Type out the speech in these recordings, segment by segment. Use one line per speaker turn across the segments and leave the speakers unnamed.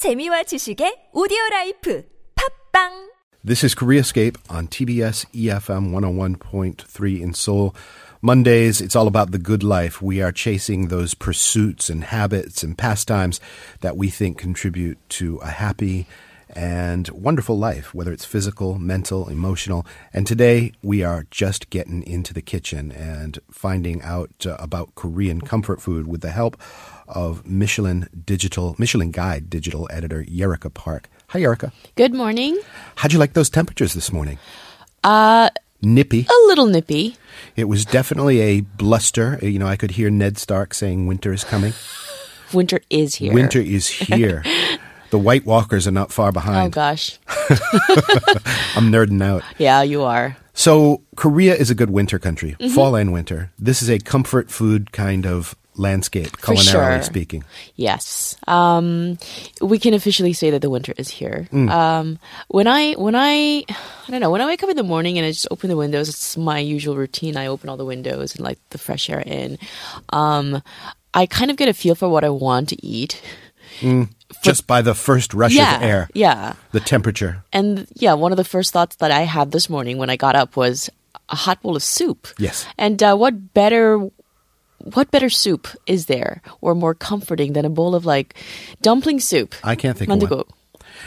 재미와 지식의 오디오 라이프 팝빵
This is Koreascape on TBS EFM 101.3 in Seoul. Mondays, it's all about the good life. We are chasing those pursuits and habits and pastimes that we think contribute to a happy and wonderful life, whether it's physical, mental, emotional. And today, we are just getting into the kitchen and finding out uh, about Korean comfort food with the help of Michelin digital, Michelin Guide digital editor Yerika Park. Hi, Yerika.
Good morning.
How'd you like those temperatures this morning?
Uh,
Nippy.
a little nippy.
It was definitely a bluster. You know, I could hear Ned Stark saying winter is coming.
Winter is here.
Winter is here. The White Walkers are not far behind.
Oh gosh.
I'm nerding out.
Yeah, you are.
So, Korea is a good winter country,
Mm-hmm.
fall and winter. This is a comfort food kind of landscape, culinarily
sure.
speaking.
Yes. Um, we can officially say that the winter is here.
Mm.
Um, when I when I I don't know when I wake up in the morning and I just open the windows, it's my usual routine. I open all the windows and let the fresh air in. Um, I kind of get a feel for what I want to eat.
Just by the first rush
yeah,
of air,
yeah.
the temperature.
And yeah, one of the first thoughts that I had this morning when I got up was a hot bowl of soup.
Yes.
And uh, what better what better soup is there or more comforting than a bowl of like dumpling soup?
I can't think of
Manduguk.
one.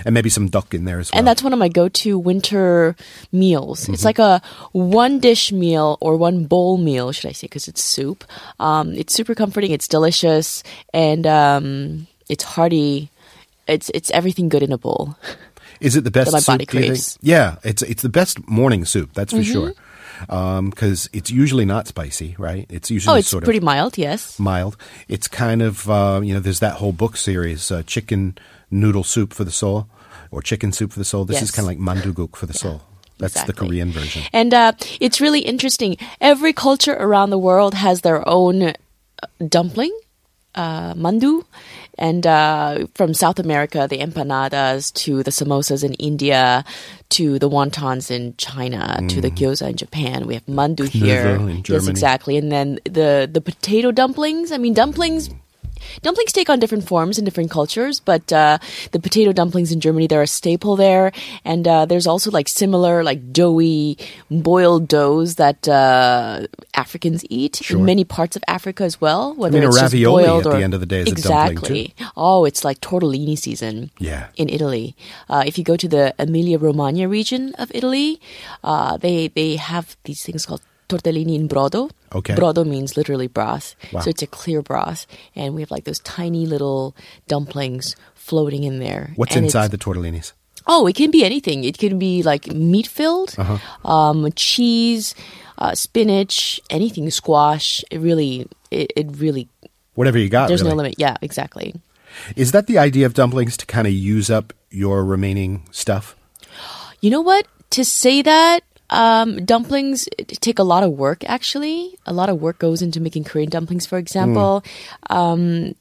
And maybe some duck in there as well.
And that's one of my go-to winter meals.
Mm-hmm.
It's like a one dish meal or one bowl meal, should I say, because it's soup. Um, it's super comforting. It's delicious and um, it's hearty. It's it's everything good in a bowl.
Is it the best
my
soup?
body
do you think?
craves.
Yeah, it's it's the best morning soup. That's for
Mm-hmm.
sure. Because it's usually not spicy, right? It's usually
Oh, it's
sort
pretty
of
mild, yes.
mild. It's kind of uh, you know. There's that whole book series, uh, chicken noodle soup for the soul, or chicken soup for the soul. This is kind of like manduguk for the soul. That's the. Korean version.
And uh, it's really interesting. Every culture around the world has their own uh, dumpling, uh, mandu, and uh, from South America, the empanadas to the samosas in India, to the wontons in China, to the gyoza in Japan. We have mandu here. Yes, exactly. And then the the potato dumplings. I mean, dumplings. Dumplings take on different forms in different cultures, but uh, the potato dumplings in Germany they're a staple there, and uh, there's also like similar like doughy boiled doughs that uh, Africans eat
Sure.
in many parts of Africa as well. Whether
mean, a
it's just
ravioli
boiled
at the end of the day is a dumpling,
exactly. Oh, it's like tortellini season.
Yeah.
in Italy. Uh, if you go to the Emilia Romagna region of Italy, uh, they they have these things called tortellini in brodo.
Okay.
Brodo means literally broth.
Wow.
So it's a clear broth. And we have like those tiny little dumplings floating in there.
What's
And
inside the tortellinis?
Oh, it can be anything. It can be like meat filled,
Uh-huh.
um, cheese, uh, spinach, anything, squash. It really, it, it really,
Whatever you got.
there's
really.
no limit. Yeah, exactly.
Is that the idea of dumplings to kind of use up your remaining stuff?
You know what? To say that, um, dumplings take a lot of work, actually. A lot of work goes into making Korean dumplings, for example. Um,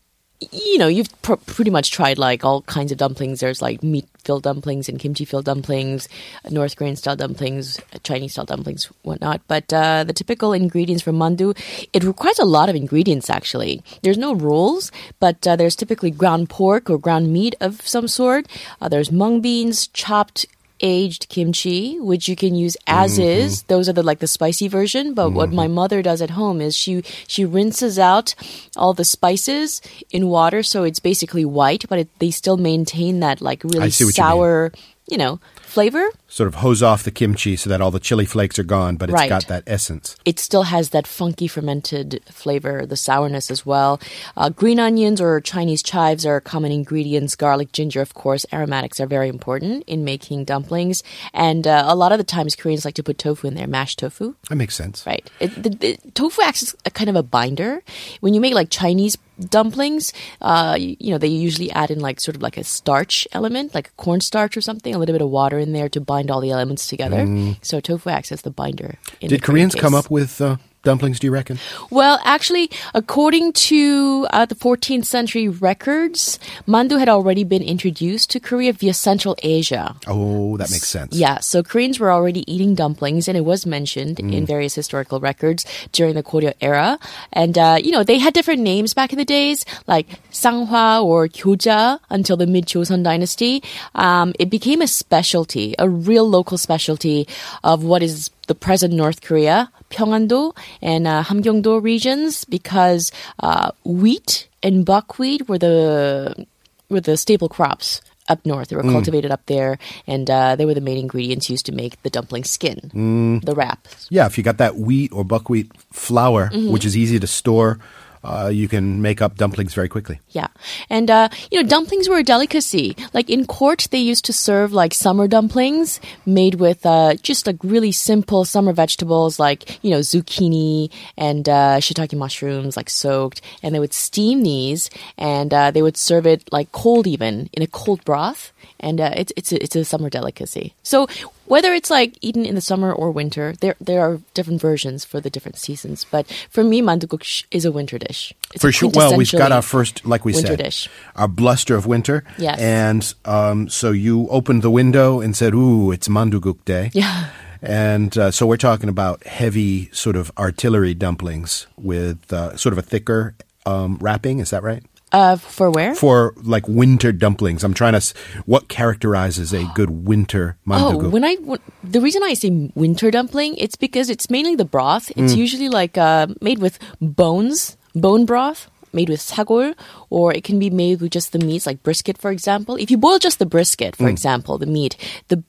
you know, you've pr- pretty much tried like all kinds of dumplings. There's like meat filled dumplings and kimchi filled dumplings, North Korean style dumplings, Chinese style dumplings, whatnot. But uh, the typical ingredients for mandu, it requires a lot of ingredients actually. There's no rules, but uh, there's typically ground pork or ground meat of some sort. Uh, there's mung beans, chopped aged kimchi, which you can use as is. Those are the like the spicy version. But what my mother does at home is she she rinses out all the spices in water, so it's basically white, but it, they still maintain that like really sour, you know, flavor.
Sort of hose off the kimchi so that all the chili flakes are gone, but it's
Right.
got that essence.
It still has that funky fermented flavor, the sourness as well. Uh, green onions or Chinese chives are common ingredients. Garlic, ginger, of course. Aromatics are very important in making dumplings. And uh, a lot of the times Koreans like to put tofu in there, mashed tofu.
That makes sense.
Right. It, the, the, tofu acts as a kind of a binder. When you make like Chinese dumplings, uh, you, know, they usually add in like sort of like a starch element, like cornstarch or something, a little bit of water in there to bind all the elements together. So tofu acts as the binder. In the
Did
Korean
Koreans come up with uh, dumplings, do you reckon?
Well, actually, according to uh, the 14th century records, mandu had already been introduced to Korea via Central Asia.
Oh, that makes sense.
Yeah, so Koreans were already eating dumplings, and it was mentioned in various historical records during the Goryeo era. And, uh, you know, they had different names back in the days, like Sanghwa or Gyoja until the mid Joseon dynasty. Um, it became a specialty, a real local specialty of what is the present North Korea, Pyeongando and uh, Hamgyongdo regions, because uh, wheat and buckwheat were the were the staple crops up north. They were cultivated up there, and uh, they were the main ingredients used to make the dumpling skin, the wrap.
Yeah, if you got that wheat or buckwheat flour,
Mm-hmm.
which is easy to store, uh, you can make up dumplings very quickly.
Yeah. And, uh, you know, dumplings were a delicacy. Like in court, they used to serve like summer dumplings made with, uh, just like really simple summer vegetables like, you know, zucchini and, uh, shiitake mushrooms like soaked. And they would steam these and, uh, they would serve it like cold even in a cold broth. And, uh, it's, it's a, it's a summer delicacy. So whether it's like eaten in the summer or winter, there, there are different versions for the different seasons. But for me, mandukuk is a winter dish. It's
For sure. Well, we've got our first, like we
winter
said,
dish.
our bluster of winter.
Yes.
And um, so you opened the window and said, "Ooh, it's Manduguk Day."
Yeah.
And uh, so we're talking about heavy, sort of artillery dumplings with uh, sort of a thicker um, wrapping. Is that right?
Uh, for where?
For like winter dumplings, I'm trying to. s- What characterizes a good winter
Oh, when I when, the reason I say winter dumpling, it's because it's mainly the broth. It's usually like uh, made with bones, bone broth, made with sagol, or it can be made with just the meats, like brisket, for example. If you boil just the brisket, for example, the meat, the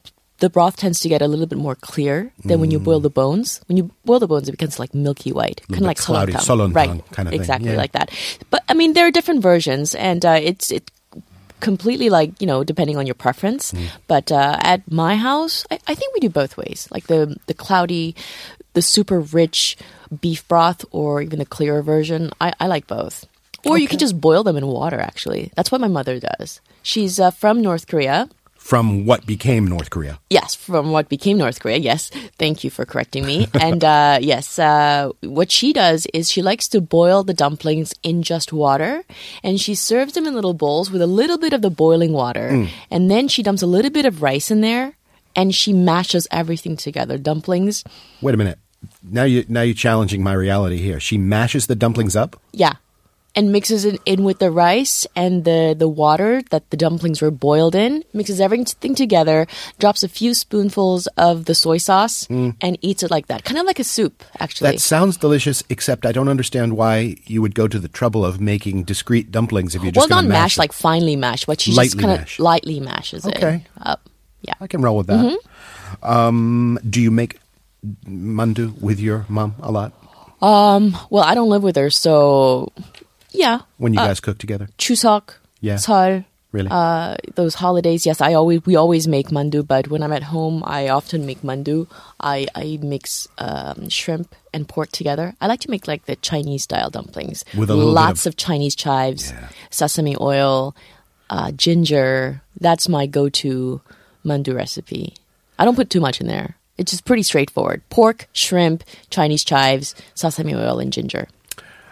the broth tends to get a little bit more clear than when you boil the bones. When you boil the bones, it becomes like milky white, kind of like
cloudy,
solontang right?
kind of thing,
exactly
yeah.
like that. But I mean, there are different versions, and uh, it's it completely like you know depending on your preference
Mm.
but uh, at my house I, I think we do both ways like the the cloudy the super rich beef broth or even the clearer version i, I like both or you can just boil them in water actually that's what my mother does she's uh, from north korea
From what became North Korea.
Yes, from what became North Korea. Yes, thank you for correcting me. and uh, yes, uh, what she does is she likes to boil the dumplings in just water, and she serves them in little bowls with a little bit of the boiling water, and then she dumps a little bit of rice in there, and she mashes everything together. Dumplings,
Wait a minute. Now you now you're challenging my reality here. She mashes the dumplings up.
yeah. And mixes it in with the rice and the, the water that the dumplings were boiled in, mixes everything together, drops a few spoonfuls of the soy sauce, and eats it like that. Kind of like a soup, actually.
That sounds delicious, except I don't understand why you would go to the trouble of making discrete dumplings if
well,
just
not
going to mash
mashed, like finely mashed, but she just
Lightly
kind of lightly mashes
Okay.
it up. Yeah.
I can roll with that.
Mm-hmm.
Um, do you make mandu with your mom a lot
Well, I don't live with her, so yeah.
when you guys cook together?
Chuseok,
Yeah.
설,
Really?
uh, those holidays. Yes, I always we always make mandu, but when I'm at home, I often make mandu. I I mix um, shrimp and pork together. I like to make like the Chinese style dumplings
With a little bit
lots
of-
of, Chinese chives, sesame oil, uh, ginger. That's my go-to mandu recipe. I don't put too much in there. It's just pretty straightforward: pork, shrimp, Chinese chives, sesame oil, and ginger.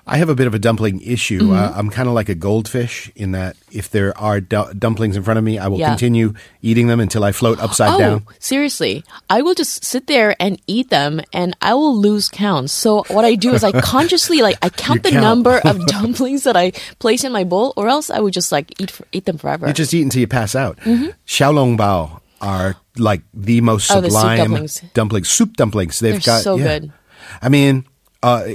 I have a bit of a dumpling issue.
Mm-hmm.
Uh, I'm kind of like a goldfish in that if there are du- dumplings in front of me, I will
Yeah.
continue eating them until I float upside
oh,
down.
seriously. I will just sit there and eat them and I will lose count. So what I do is I consciously like I count the
count.
number of dumplings that I place in my bowl or else I would just like eat for, eat them forever.
You just eat until you pass out. Xiaolong bao are like the most
Mm-hmm. Oh, the soup
sublime
dumplings.
dumplings, soup dumplings. They've
They're
got
so
yeah.
good.
I mean, uh,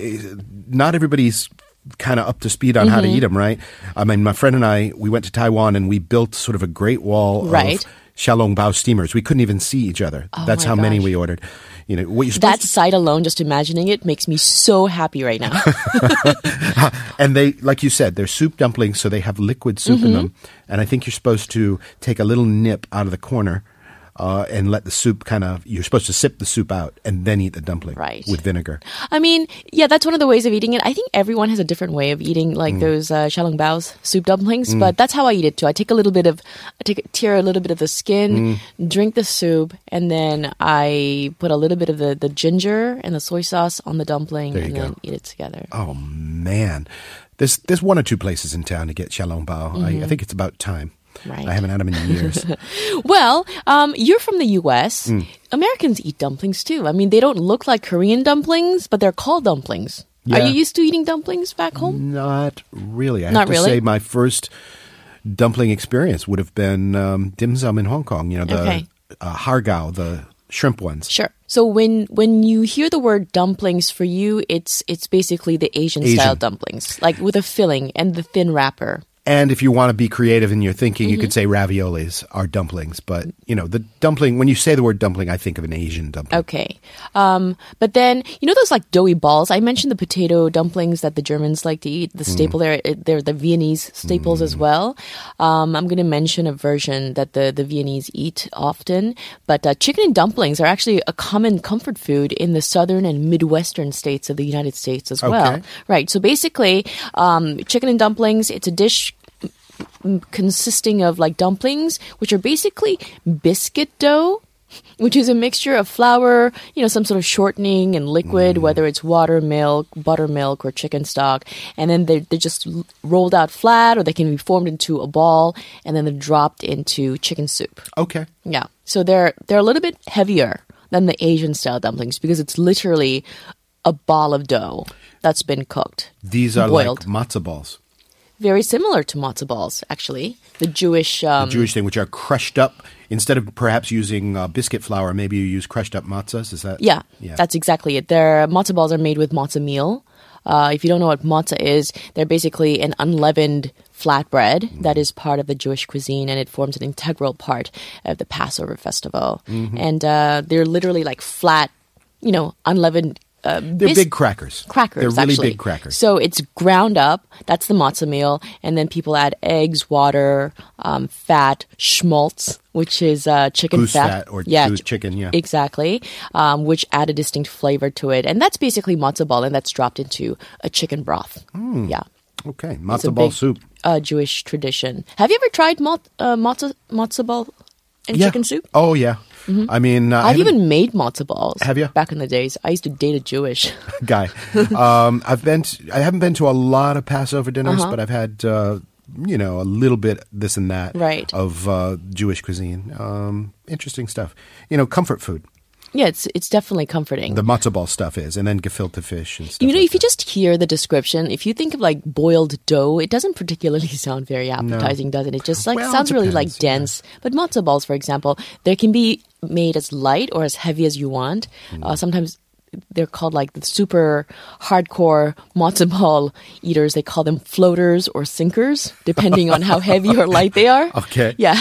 not everybody's kind of up to speed on how
Mm-hmm.
to eat them, right? I mean, my friend and I, we went to Taiwan and we built sort of a great wall
Right.
of xiaolong bao steamers. We couldn't even see each other. That's
Oh my
how many we ordered. You know, what you're
that
supposed
sight alone, just imagining it, makes me so happy right now.
and they, like you said, they're soup dumplings, so they have liquid soup
Mm-hmm.
in them. And I think you're supposed to take a little nip out of the corner. Uh, and let the soup kind of. You're supposed to sip the soup out and then eat the dumpling
Right.
with vinegar.
I mean, yeah, that's one of the ways of eating it. I think everyone has a different way of eating, like
Mm.
those uh, Bao's soup dumplings. But that's how I eat it too. I take a little bit of, I take tear a little bit of the skin,
Mm.
drink the soup, and then I put a little bit of the, the ginger and the soy sauce on the dumpling, and
go.
then eat it together.
Oh man, there's there's one or two places in town to get xiaolong bao. I, I think it's about time.
Right.
I haven't had them in years.
Well, um, you're from the U.S.
Mm.
Americans eat dumplings too. I mean, they don't look like Korean dumplings, but they're called dumplings. Are you used to eating dumplings back home?
Not really. I
Not
have to
really?
say my first dumpling experience would have been um, dim sum in Hong Kong. You know the
Okay.
uh, hargao, the shrimp ones.
Sure. So when when you hear the word dumplings for you, it's it's basically the Asian, style dumplings, like with a filling and the thin wrapper.
And if you want to be creative in your thinking, you could
Mm-hmm.
say raviolis are dumplings. But you know the dumpling. When you say the word dumpling, I think of an Asian dumpling.
Okay. Um, but then you know those like doughy balls. I mentioned the potato dumplings that the Germans like to eat. The staple there, they're the Viennese staples as well. Um, I'm going to mention a version that the the Viennese eat often. But uh, chicken and dumplings are actually a common comfort food in the southern and midwestern states of the United States as well.
Okay.
Right. So basically, um, chicken and dumplings. It's a dish consisting of like dumplings, which are basically biscuit dough, which is a mixture of flour, you know, some sort of shortening and liquid, mm. whether it's water, milk, buttermilk, or chicken stock. And then they're, they're just rolled out flat or they can be formed into a ball and then they're dropped into chicken soup.
Okay.
Yeah. So they're they're a little bit heavier than the Asian style dumplings because it's literally a ball of dough that's been cooked.
These are
boiled.
like matzo balls,
Very similar to matzo balls, actually. The Jewish um,
Jewish thing, which are crushed up. Instead of perhaps using uh, biscuit flour, maybe you use crushed up matzahs. Is that?
Yeah,
Yeah.
that's exactly it. Their matzo balls are made with matzo meal. Uh, if you don't know what matzah is, they're basically an unleavened flatbread
Mm.
that is part of the Jewish cuisine, and it forms an integral part of the Passover festival.
Mm-hmm.
And uh, they're literally like flat, you know, unleavened. Uh,
They're
bis-
big crackers.
crackers.
They're really
actually.
big crackers.
So it's ground up. That's the matzah meal, and then people add eggs, water, um, fat, schmaltz, which is uh, chicken
Goose fat or goose
ch-
chicken, yeah.
exactly, um, which add a distinct flavor to it, and that's basically matzo ball, and that's dropped into a chicken broth. Yeah,
Okay, matzo ball
big,
soup.
Uh, Jewish tradition. Have you ever tried mat- uh, matzo matzo ball and
Yeah.
chicken soup?
Oh yeah. I mean, uh, I
I've
haven't-
even made matzo balls.
Have you?
Back in the days, I used to date a Jewish.
guy. um, I've been. To, I haven't been to a lot of Passover dinners,
Uh-huh.
but I've had uh, you know a little bit this and that
Right.
of uh, Jewish cuisine. Um, interesting stuff. You know, comfort food.
Yeah, it's it's definitely comforting.
The matzo ball stuff is, and then gefilte fish and stuff.
You know,
like
if you just hear the description, if you think of like boiled dough, it doesn't particularly sound very appetizing, does it? It just like
Well,
sounds really like dense. But matzo balls, for example, they can be made as light or as heavy as you want.
Hmm.
Uh, sometimes they're called like the super hardcore matzo ball eaters. They call them floaters or sinkers, depending on how heavy or light they are.
Okay.
Yeah,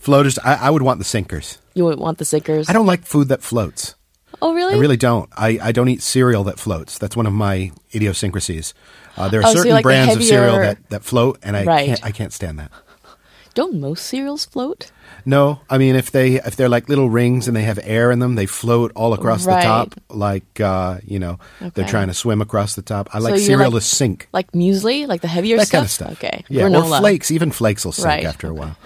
floaters, I, I would want the sinkers.
you would want the sinkers.
I don't like food that floats.
Oh, really?
I really don't. I, I don't eat cereal that floats. That's one of my idiosyncrasies. Uh, there are
Oh, so
certain
like the
brands of cereal that, that float, and I
Right.
can't I can't stand that.
Don't most cereals float?
No, I mean if they if they're like little rings and they have air in them, they float all across
Right.
the top, like uh, you know they're trying to swim across the top. I like cereal
like-
to sink.
Like muesli, like the heavier
That
stuff.
kind of stuff.
Okay,
yeah,
granola.
or flakes. Even flakes will sink
Right.
after a while.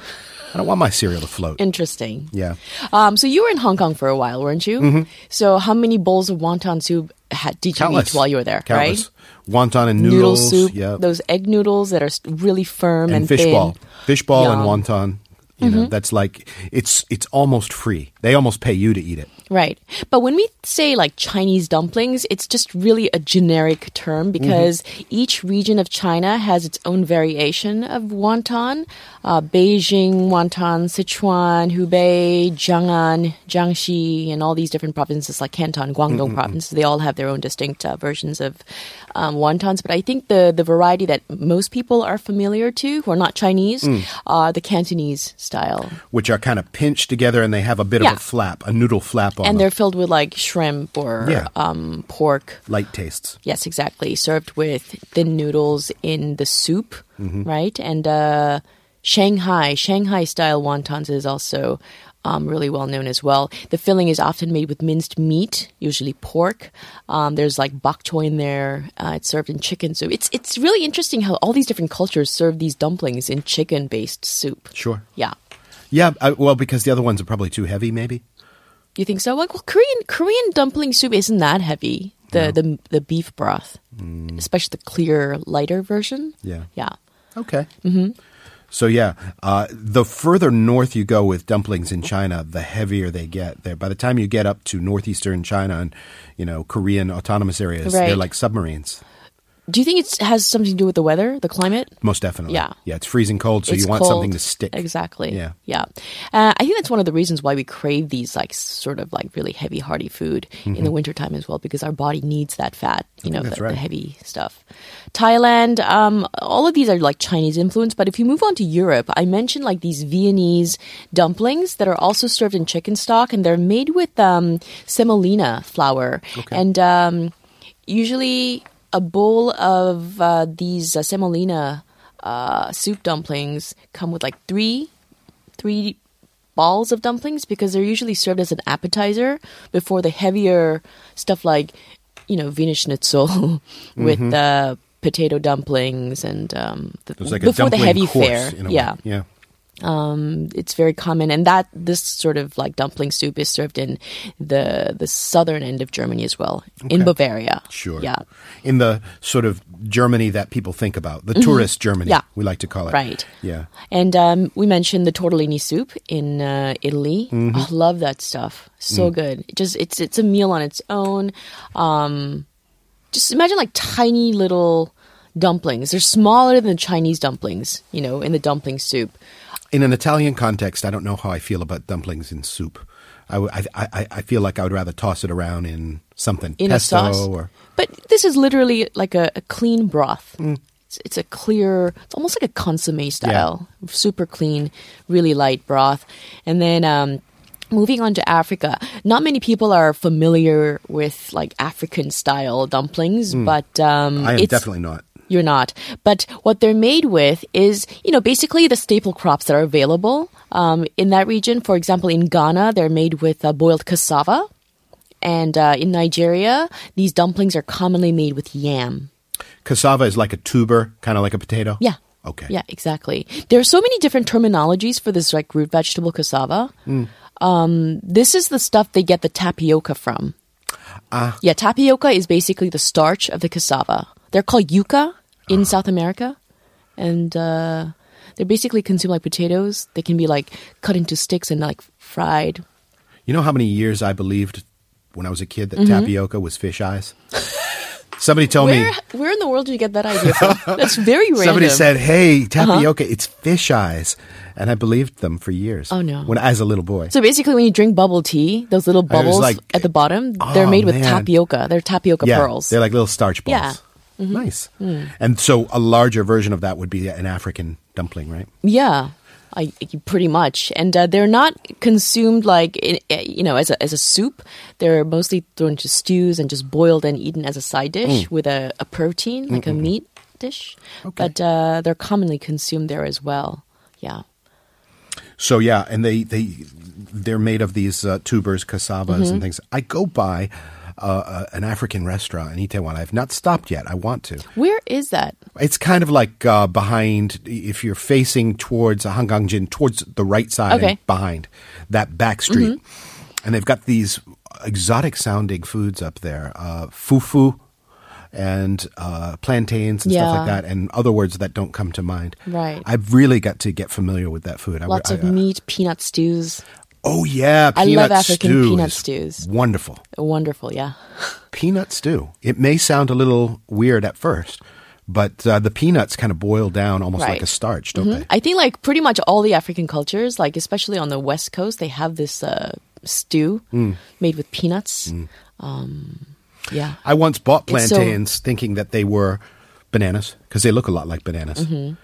I don't want my cereal to float.
Interesting.
yeah,
Um, so you were in Hong Kong for a while, weren't you? So how many bowls of wonton soup had, did you
Mm-hmm.
eat while you were there?
Countless.
Right?
Wonton and
Noodle
noodles.
soup,
yeah,
those egg noodles that are really firm and,
and fish
thin.
ball, fish ball and
Yum. Mm-hmm.
wonton. You know, that's like it's it's almost free. They almost pay you to eat it.
Right. But when we say like Chinese dumplings, it's just really a generic term because each region of China has its own variation of wonton. Uh, Beijing wonton, Sichuan, Hubei, Jiang'an, Jiangxi, and all these different provinces like Canton, Guangdong provinces, they all have their own distinct uh, versions of um, wontons. But I think the, the variety that most people are familiar to, who are not Chinese, are the Cantonese style.
which are kind of pinched together and they have a bit
Yeah.
of a flap, a noodle flap on
And
them.
they're filled with like shrimp or
Yeah.
um, pork.
Light tastes.
Yes, exactly. Served with thin noodles in the soup,
Mm-hmm.
right? And uh, Shanghai, Shanghai style wontons is also um, really well known as well. The filling is often made with minced meat, usually pork. Um, there's like bok choy in there. Uh, it's served in chicken soup. It's it's really interesting how all these different cultures serve these dumplings in chicken based soup.
Sure.
Yeah.
Yeah, I, well, because the other ones are probably too heavy, maybe.
You think so? Like, well, Korean Korean dumpling soup isn't that heavy. The the the beef broth, especially the clear, lighter version.
Yeah.
Yeah.
Okay. Mm-hmm. So yeah, uh, the further north you go with dumplings in China, the heavier they get. There, by the time you get up to northeastern China and you know Korean autonomous areas, they're like submarines.
Do you think it has something to do with the weather, the climate?
Most definitely.
Yeah.
Yeah, it's freezing cold, so
It's
you want
cold.
something to stick.
Exactly.
Yeah.
Yeah. Uh, I think that's one of the reasons why we crave these like sort of like really heavy, hearty food in the wintertime as well, because our body needs that fat, you know, the,
Mm-hmm. right.
the heavy stuff. Thailand, um, all of these are like Chinese influence, but if you move on to Europe, I mentioned like these Viennese dumplings that are also served in chicken stock and they're made with um, semolina flour. And um, usually a bowl of uh, these uh, semolina uh, soup dumplings come with like three three balls of dumplings because they're usually served as an appetizer before the heavier stuff like you know Wiener Schnitzel with the potato dumplings and um, the,
like
before the heavy fare.
in a way.
Yeah,
Yeah.
Um, it's very common, and that this sort of like dumpling soup is served in the the southern end of Germany as well, in Bavaria.
Sure.
Yeah.
In the sort of Germany that people think about, the tourist Germany,
Mm-hmm. Yeah.
we like to call it.
Right.
Yeah.
And um, we mentioned the tortellini soup in uh, Italy.
Mm-hmm.
I love that stuff. So
Mm.
good. It just it's it's a meal on its own. Um, just imagine like tiny little dumplings. They're smaller than the Chinese dumplings, you know, in the dumpling soup.
In an Italian context, I don't know how I feel about dumplings in soup. I, w- I, I, I feel like I would rather toss it around in something
in
pesto
a sauce.
or
But this is literally like a, a clean broth.
Mm.
It's, it's a clear, it's almost like a consomme style, super clean, really light broth. And then um, moving on to Africa, not many people are familiar with like African style dumplings, but um,
Mm. I am
it's,
definitely not.
You're not. But what they're made with is, you know, basically the staple crops that are available um, in that region. For example, in Ghana, they're made with uh, boiled cassava. And uh, in Nigeria, these dumplings are commonly made with yam.
Cassava is like a tuber, kind of like a potato.
Yeah.
Okay.
Yeah, exactly. There are so many different terminologies for this like root vegetable cassava. Um, this is the stuff they get the tapioca from.
Ah.
Yeah, tapioca is basically the starch of the cassava. They're called yuca in South America, and uh, they're basically consumed like potatoes. They can be like cut into sticks and like fried.
You know how many years I believed when I was a kid that tapioca was fish eyes? Somebody told
Where
me.
where in the world did you get that idea from? That's very random.
Somebody said,
Uh-huh.
"Hey, tapioca, it's fish eyes," and I believed them for years.
Oh, no.
When as a little boy.
So basically, when you drink bubble tea, those little bubbles
like,
at the bottom,
oh,
they're made with
man.
tapioca. They're tapioca
yeah,
pearls.
they're like little starch balls.
Yeah. Mm-hmm.
Nice.
Mm.
And so a larger version of that would be an African dumpling, right?
Yeah, I, pretty much. And uh, they're not consumed like eh, you know as a as a soup. They're mostly thrown into stews and just boiled and eaten as a side dish with a, a protein like a meat dish. But uh, they're commonly consumed there as well. Yeah.
So yeah, and they they they're made of these uh, tubers, cassavas,
Mm-hmm.
and things. I go by uh, uh, an African restaurant in Itaewon. I've not stopped yet. I want to.
Where is that?
It's kind of like uh, behind, if you're facing towards Hangangjin, towards the right side,
Okay.
behind that back street. And they've got these exotic sounding foods up there uh, fufu and uh, plantains and stuff like that, and other words that don't come to mind.
Right.
I've really got to get familiar with that food. I-
Lots
I-
of
I-
meat, peanut stews.
Oh, yeah.
I
Peanut
love African
stew
peanut stews.
Wonderful.
Wonderful, yeah.
Peanut stew. It may sound a little weird at first, but uh, the peanuts kind of boil down almost like
Right. Mm-hmm.
a starch, don't they?
I think like pretty much all the African cultures, like especially on the west coast, they have this uh, stew
Mm.
made with peanuts. Um, yeah.
I once bought
It's so-
plantains thinking that they were bananas because they look a lot like bananas. And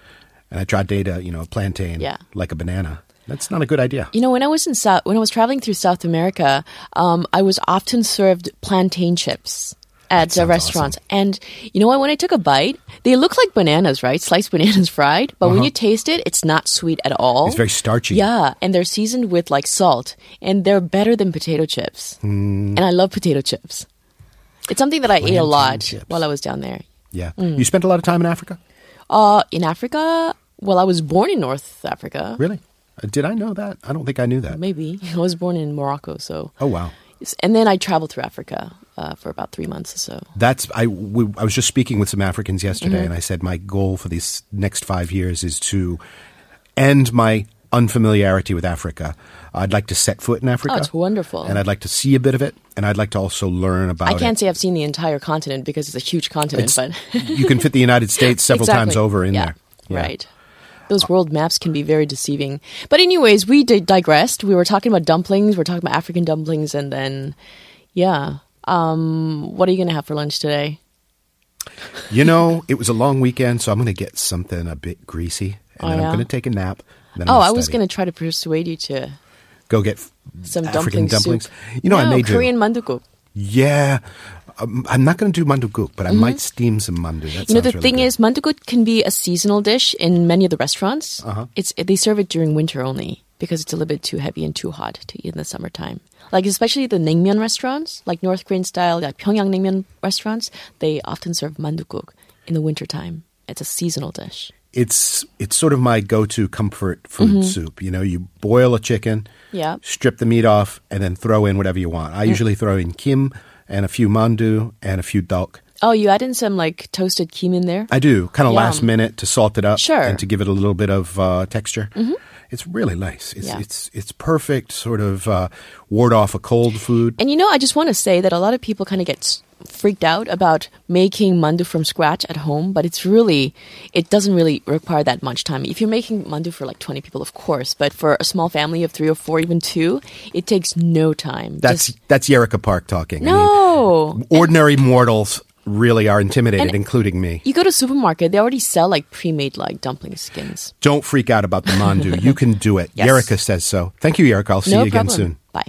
I tried to eat a you know a plantain
Mm-hmm. Yeah.
like a banana. That's not a good idea.
You know, when I was in South, when I was traveling through South America, um, I was often served plantain chips at
sounds
restaurants. And you know what? When I took a bite, they look like bananas, right? Sliced bananas fried. But when you taste it, it's not sweet at all.
Uh-huh. It's very starchy.
Yeah, and they're seasoned with like salt, and they're better than potato chips.
Hmm.
And I love potato chips. It's something that I ate a lot
chips.
while I was down there.
Yeah.
Mm.
You spent a lot of time in Africa?
Uh, in Africa, well, I was born in North Africa.
Really? Did I know that? I don't think I knew that.
Maybe I was born in Morocco, so
Oh, wow.
and then I traveled through Africa uh, for about three months or so.
That's I. We, I was just speaking with some Africans yesterday,
Mm-hmm.
and I said my goal for these next five years is to end my unfamiliarity with Africa. I'd like to set foot in Africa.
Oh, it's wonderful.
and I'd like to see a bit of it, and I'd like to also learn about.
I can't
it.
say I've seen the entire continent because it's a huge continent,
It's-
but
you can fit the United States several times over in
Yeah,
there. Yeah.
Right. Those world maps can be very deceiving. But anyways, we di- digressed. We were talking about dumplings. We're talking about African dumplings, and then, yeah. Um, what are you gonna have for lunch today?
You know, it was a long weekend, so I'm going to get something a bit greasy, and
Oh,
then
yeah?
I'm going to take a nap. and Then I'm
Oh, I was gonna try to persuade you to
go get
some
African
dumpling
dumplings.
soup.
You know, I
No,
made you-
Korean mandukuk.
Yeah, um, I'm not going to do mandukuk, but I might steam some mandu. That
Mm-hmm. You know, the
really
thing
good.
is, mandukuk can be a seasonal dish in many of the restaurants.
Uh-huh.
It's they serve it during winter only because it's a little bit too heavy and too hot to eat in the summertime. Like especially the naengmyeon restaurants, like North Korean style, like Pyongyang naengmyeon restaurants, they often serve mandukuk in the wintertime. It's a seasonal dish.
it's it's sort of my go-to comfort food soup. You know, you boil a chicken,
Mm-hmm. Yeah. Mm.
strip the meat off, and then throw in whatever you want. I usually throw in kim and a few mandu and a few dok.
Oh, you add in some like toasted kim in there.
I do kind of last minute to salt it up
Sure. Mm-hmm.
and to give it a little bit of uh, texture. It's really nice. It's
Yeah.
it's it's perfect. Sort of uh, ward off a cold food.
And you know, I just want to say that a lot of people kind of get freaked out about making mandu from scratch at home, but it's really, it doesn't really require that much time. If you're making mandu for like 20 people, of course, but for a small family of three or four, even two, it takes no time.
That's
Just-
that's Yerika Park talking. I mean,
no.
ordinary mortals really are intimidated,
And-
including me.
You go to a supermarket, they already sell like pre-made like dumpling skins.
Don't freak out about the mandu. you can do it.
Yes.
Yerika says so. Thank you, Yerika. I'll see
no
you again
problem.
soon.
Bye.